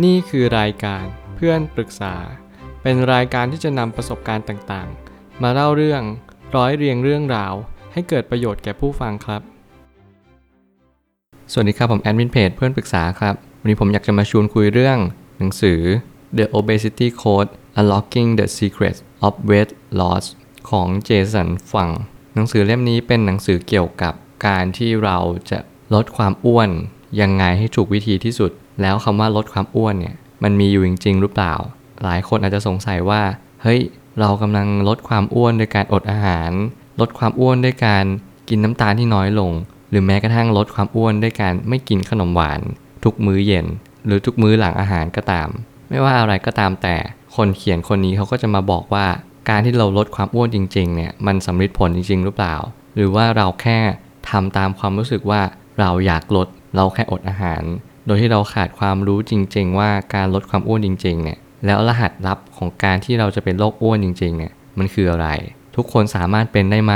นี่คือรายการเพื่อนปรึกษา เป็นรายการที่จะนำประสบการณ์ต่างๆ มาเล่าเรื่องร้อยเรียงเรื่องราว ให้เกิดประโยชน์แก่ผู้ฟังครับ สวัสดีครับผมแอดมินเพจเพื่อนปรึกษาครับ วันนี้ผมอยากจะมาชวนคุยเรื่อง หนังสือ The Obesity Code Unlocking the Secrets of Weight Loss ของเจสันฟัง หนังสือเล่มนี้เป็นหนังสือเกี่ยวกับการที่เราจะลดความอ้วนยังไงให้ถูกวิธีที่สุด แล้วคำว่าลดความอ้วนเนี่ยมันมีอยู่จริง ๆ หรือเปล่า หลายคนอาจจะสงสัยว่า เฮ้ย เรากำลังลดความอ้วนโดยการอดอาหาร ลดความอ้วนด้วยการกินน้ำตาลที่น้อยลง หรือแม้กระทั่งลดความอ้วนด้วยการไม่กินขนมหวาน ทุกมื้อเย็น หรือทุกมื้อหลังอาหารก็ตาม ไม่ว่าอะไรก็ตามแต่คนเขียนคนนี้เขาก็จะมาบอกว่า การที่เราลดความอ้วนจริงๆเนี่ยมันสำเร็จผลจริง ๆ หรือเปล่า หรือว่าเราแค่ทำตามความรู้สึกว่าเราอยากลดเราแค่อดอาหาร โดยที่เราขาดความรู้จริง ๆ ว่าการลดความอ้วนจริงๆเนี่ยแล้วรหัสลับของการที่เราจะเป็นโรคอ้วนจริงๆเนี่ยมันคืออะไร ทุกคนสามารถเป็นได้ไหม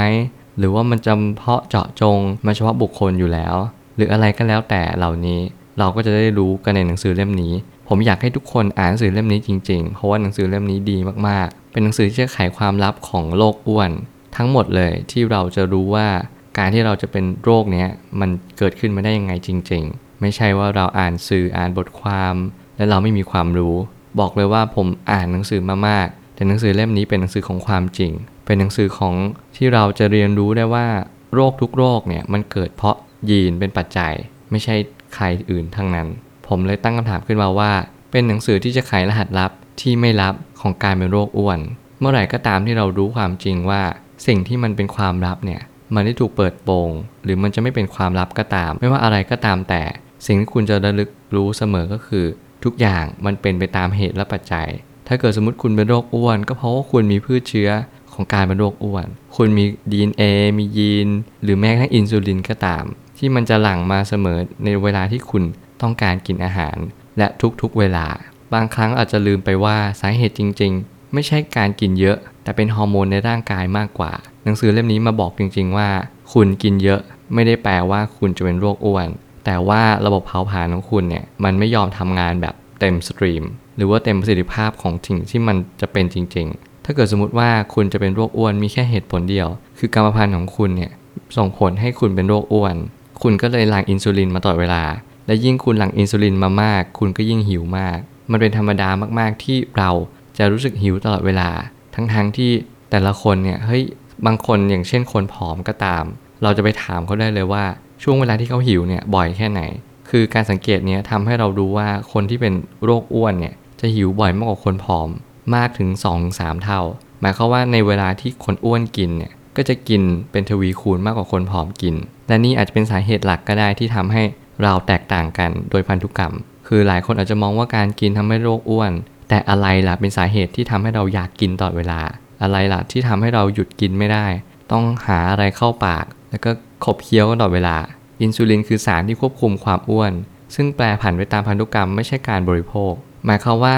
หรือว่ามันจำเพาะเจาะจงมาเฉพาะบุคคลอยู่แล้ว หรืออะไรก็แล้วแต่เหล่านี้เราก็จะได้รู้กันในหนังสือเล่มนี้ ผมอยากให้ทุกคนอ่านหนังสือเล่มนี้จริงๆ เพราะว่าหนังสือเล่มนี้ดีมากๆ เป็นหนังสือที่จะไขความลับของโรคอ้วน ทั้งหมดเลยที่เราจะรู้ว่าการที่เราจะเป็นโรคเนี้ยมันเกิดขึ้นมาได้ยังไงจริง ๆ ไม่ใช่ว่าเราอ่านสื่ออ่านบทความ และเราไม่มีความรู้ บอกเลยว่าผมอ่านหนังสือมามาก แต่หนังสือเล่มนี้เป็นหนังสือของความจริง เป็นหนังสือของที่เราจะเรียนรู้ได้ว่า โรคทุกโรคเนี่ยมันเกิดเพราะยีนเป็นปัจจัย ไม่ใช่ใครอื่นทั้งนั้น ผมเลยตั้งคำถามขึ้นมาว่า เป็นหนังสือที่จะไขรหัสลับที่ไม่ลับของการเป็นโรคอ้วน เมื่อไหร่ก็ตามที่เรารู้ความจริงว่า สิ่งที่มันเป็นความลับเนี่ยมันได้ถูกเปิดโปงหรือมันจะไม่เป็นความลับก็ตาม ไม่ว่าอะไรก็ตามแต่ สิ่งที่คุณจะระลึกรู้เสมอก็คือ ทุกอย่างมันเป็นไปตามเหตุและปัจจัย ถ้าเกิดสมมติคุณเป็นโรคอ้วน ก็เพราะว่าคุณมีพืชเชื้อของการเป็นโรคอ้วน คุณมี DNA มียีน หรือแม้กระทั่งอินซูลินก็ตาม ที่มันจะหลั่งมาเสมอในเวลาที่คุณต้องการกินอาหาร และทุกๆเวลา บางครั้งอาจจะลืมไปว่าสาเหตุจริง ๆ ไม่ใช่การกินเยอะ แต่เป็นฮอร์โมนในร่างกายมากกว่า หนังสือเล่มนี้มาบอกจริง ๆ ว่า คุณกินเยอะไม่ได้แปลว่าคุณจะเป็นโรคอ้วน แต่ว่าระบบเผาผลาญของคุณเนี่ยมันไม่ยอมทำงานแบบเต็มสตรีม หรือว่าเต็มประสิทธิภาพของสิ่งที่มันจะเป็นจริง ๆ ถ้าเกิดสมมติว่าคุณจะเป็นโรคอ้วนมีแค่เหตุผลเดียว คือกรรมพันธุ์ของคุณเนี่ยส่งผลให้คุณเป็นโรคอ้วน คุณก็เลยหลั่งอินซูลินมาตลอดเวลา และยิ่งคุณหลั่งอินซูลินมามาก คุณก็ยิ่งหิวมาก มันเป็นธรรมดามากๆที่เราจะรู้สึกหิวตลอดเวลา ทั้งๆทที่แต่ละคนเนี่ยเฮ้ยบางคนอย่างเช่นคนผอมก็ตาม เราจะไปถามเขาได้เลยว่า ช่วงเวลาที่เขาหิวเนี่ยบ่อยแค่ไหน คือการสังเกตเนี้ยทำให้เรารู้ว่าคนที่เป็นโรคอ้วนเนี่ยจะหิวบ่อยมากกว่าคนผอมมากถึง 2-3 เท่า หมายความว่าในเวลาที่คนอ้วนกินเนี่ยก็จะกินเป็นทวีคูณมากกว่าคนผอมกิน และนี่อาจจะเป็นสาเหตุหลักก็ได้ที่ทำให้เราแตกต่างกันโดยพันธุกรรม คือหลายคนอาจจะมองว่าการกินทำให้โรคอ้วน แต่อะไรล่ะเป็นสาเหตุที่ทำให้เราอยากกินตลอดเวลา อะไรล่ะที่ทำให้เราหยุดกินไม่ได้ ต้องหาอะไรเข้าปาก แล้วก็ ขบเคี้ยวตลอดเวลา อินซูลินคือสารที่ควบคุมความอ้วน ซึ่งแปลผันไปตามพันธุกรรมไม่ใช่การบริโภค หมายความว่า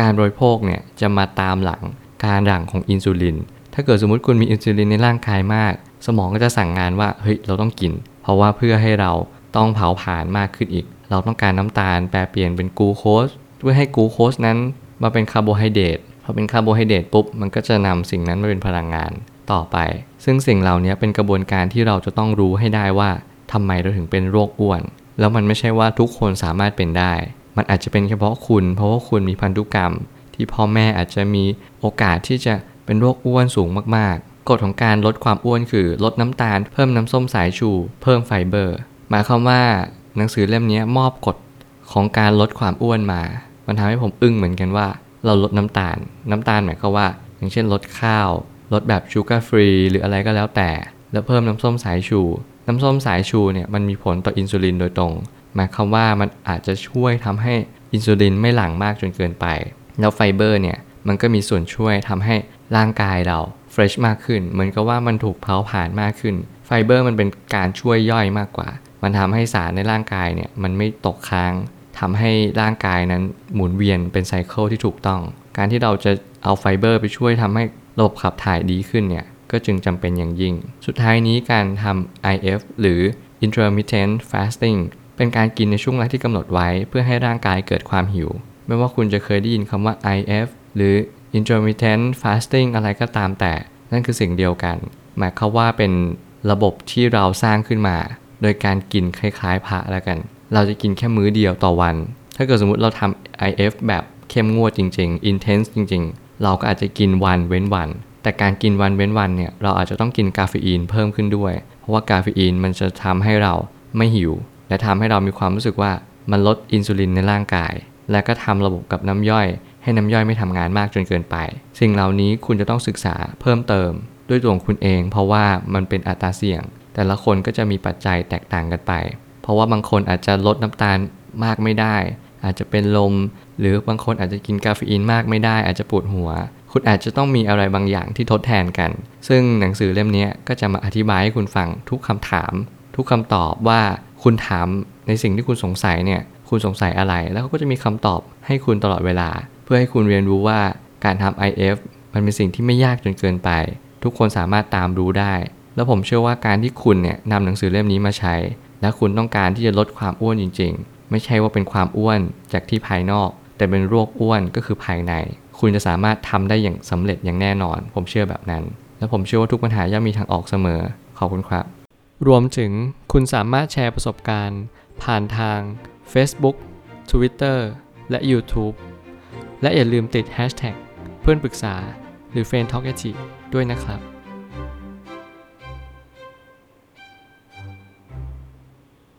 การบริโภคเนี่ยจะมาตามหลังการหลั่งของอินซูลิน ถ้าเกิดสมมติคุณมีอินซูลินในร่างกายมาก สมองก็จะสั่งงานว่าเฮ้ยเราต้องกิน เพราะว่าเพื่อให้เราต้องเผาผลาญมากขึ้นอีก เราต้องการน้ำตาลแปลเปลี่ยนเป็นกลูโคสเพื่อให้กลูโคสนั้นมาเป็นคาร์โบไฮเดรตพอเป็นคาร์โบไฮเดรตปุ๊บมันก็จะนำสิ่งนั้นมาเป็นพลังงาน ต่อไป ซึ่งสิ่งเหล่านี้เป็นกระบวนการที่เราจะต้องรู้ให้ได้ว่าทำไมเราถึงเป็นโรคอ้วน แล้วมันไม่ใช่ว่าทุกคนสามารถเป็นได้ มันอาจจะเป็นเฉพาะคุณ เพราะว่าคุณมีพันธุกรรม ที่พ่อแม่อาจจะมีโอกาสที่จะเป็นโรคอ้วนสูงมากๆ กฎของการลดความอ้วนคือ ลดน้ำตาล เพิ่มน้ำส้มสายชู เพิ่มไฟเบอร์ หมายความว่าหนังสือเล่มนี้มอบกฎของการลดความอ้วนมา มันทำให้ผมอึ้งเหมือนกันว่า เราลดน้ำตาล น้ำตาลหมายความว่า อย่างเช่นลดข้าว ลดแบบชูการ์ฟรีหรืออะไรก็แล้วแต่ แล้วเพิ่มน้ำส้มสายชู น้ำส้มสายชูเนี่ยมันมีผลต่ออินซูลินโดยตรง หมายความว่ามันอาจจะช่วยทำให้อินซูลินไม่หลั่งมากจนเกินไป แล้วไฟเบอร์เนี่ยมันก็มีส่วนช่วยทำให้ร่างกายเรา fresh มากขึ้น เหมือนกับว่ามันถูกเผาผลาญมากขึ้น ไฟเบอร์มันเป็นการช่วยย่อยมากกว่า มันทำให้สารในร่างกายเนี่ยมันไม่ตกค้างทำให้ร่างกายนั้นหมุนเวียนเป็น cycle ที่ถูกต้อง การที่เราจะเอาไฟเบอร์ไปช่วยทำให้ ระบบขับถ่ายดีขึ้นเนี่ย ก็จึงจำเป็นอย่างยิ่ง สุดท้ายนี้การทำ IF หรือ intermittent fasting เป็นการกินในช่วงเวลาที่กำหนดไว้ เพื่อให้ร่างกายเกิดความหิว ไม่ว่าคุณจะเคยได้ยินคำว่า IF หรือ intermittent fasting อะไรก็ตามแต่ นั่นคือสิ่งเดียวกัน หมายความว่าเป็นระบบที่เราสร้างขึ้นมา โดยการกินคล้ายๆพระแล้วกัน เราจะกินแค่มื้อเดียวต่อวัน ถ้าเกิดสมมติเราทำ IF แบบเข้มงวดจริง ๆ intense จริง ๆ เราก็อาจจะกินวันเว้นวัน แต่การกินวันเว้นวันเนี่ยเราอาจจะต้องกินกาเฟอีนเพิ่มขึ้นด้วย เพราะว่ากาเฟอีนมันจะทำให้เราไม่หิว และทำให้เรามีความรู้สึกว่ามันลดอินซูลินในร่างกาย และก็ทำระบบกับน้ำย่อย ให้น้ำย่อยไม่ทำงานมากจนเกินไป สิ่งเหล่านี้คุณจะต้องศึกษาเพิ่มเติม ด้วยตัวของคุณเอง เพราะว่ามันเป็นอัตราเสี่ยง แต่ละคนก็จะมีปัจจัยแตกต่างกันไป เพราะว่าบางคนอาจจะลดน้ำตาลมากไม่ได้ อาจจะเป็นลม หรือบางคนอาจจะกินกาเฟอีนมากไม่ได้อาจจะปวดหัว คุณอาจจะต้องมีอะไรบางอย่างที่ทดแทนกัน ซึ่งหนังสือเล่มนี้ก็จะมาอธิบายให้คุณฟังทุกคำถาม ทุกคำตอบว่าคุณถามในสิ่งที่คุณสงสัยเนี่ยคุณสงสัยอะไร แล้วเขาก็จะมีคำตอบให้คุณตลอดเวลา เพื่อให้คุณเรียนรู้ว่าการทำ IF มันเป็นสิ่งที่ไม่ยากจนเกินไป ทุกคนสามารถตามรู้ได้ แล้วผมเชื่อว่าการที่คุณเนี่ยนำหนังสือเล่มนี้มาใช้ และคุณต้องการที่จะลดความอ้วนจริง ๆ ไม่ใช่ว่าเป็นความอ้วนจากที่ภายนอก แต่เป็นโรคอ้วนก็คือภายใน คุณจะสามารถทำได้อย่างสำเร็จอย่างแน่นอน ผมเชื่อแบบนั้น และผมเชื่อว่าทุกปัญหาย่อมมีทางออกเสมอ ขอบคุณครับ รวมถึงคุณสามารถแชร์ประสบการณ์ ผ่านทาง Facebook Twitter และ YouTube และอย่าลืมติด Hashtag เพื่อนปรึกษาหรือ f r ร e n d t a l k ด้วยนะครับ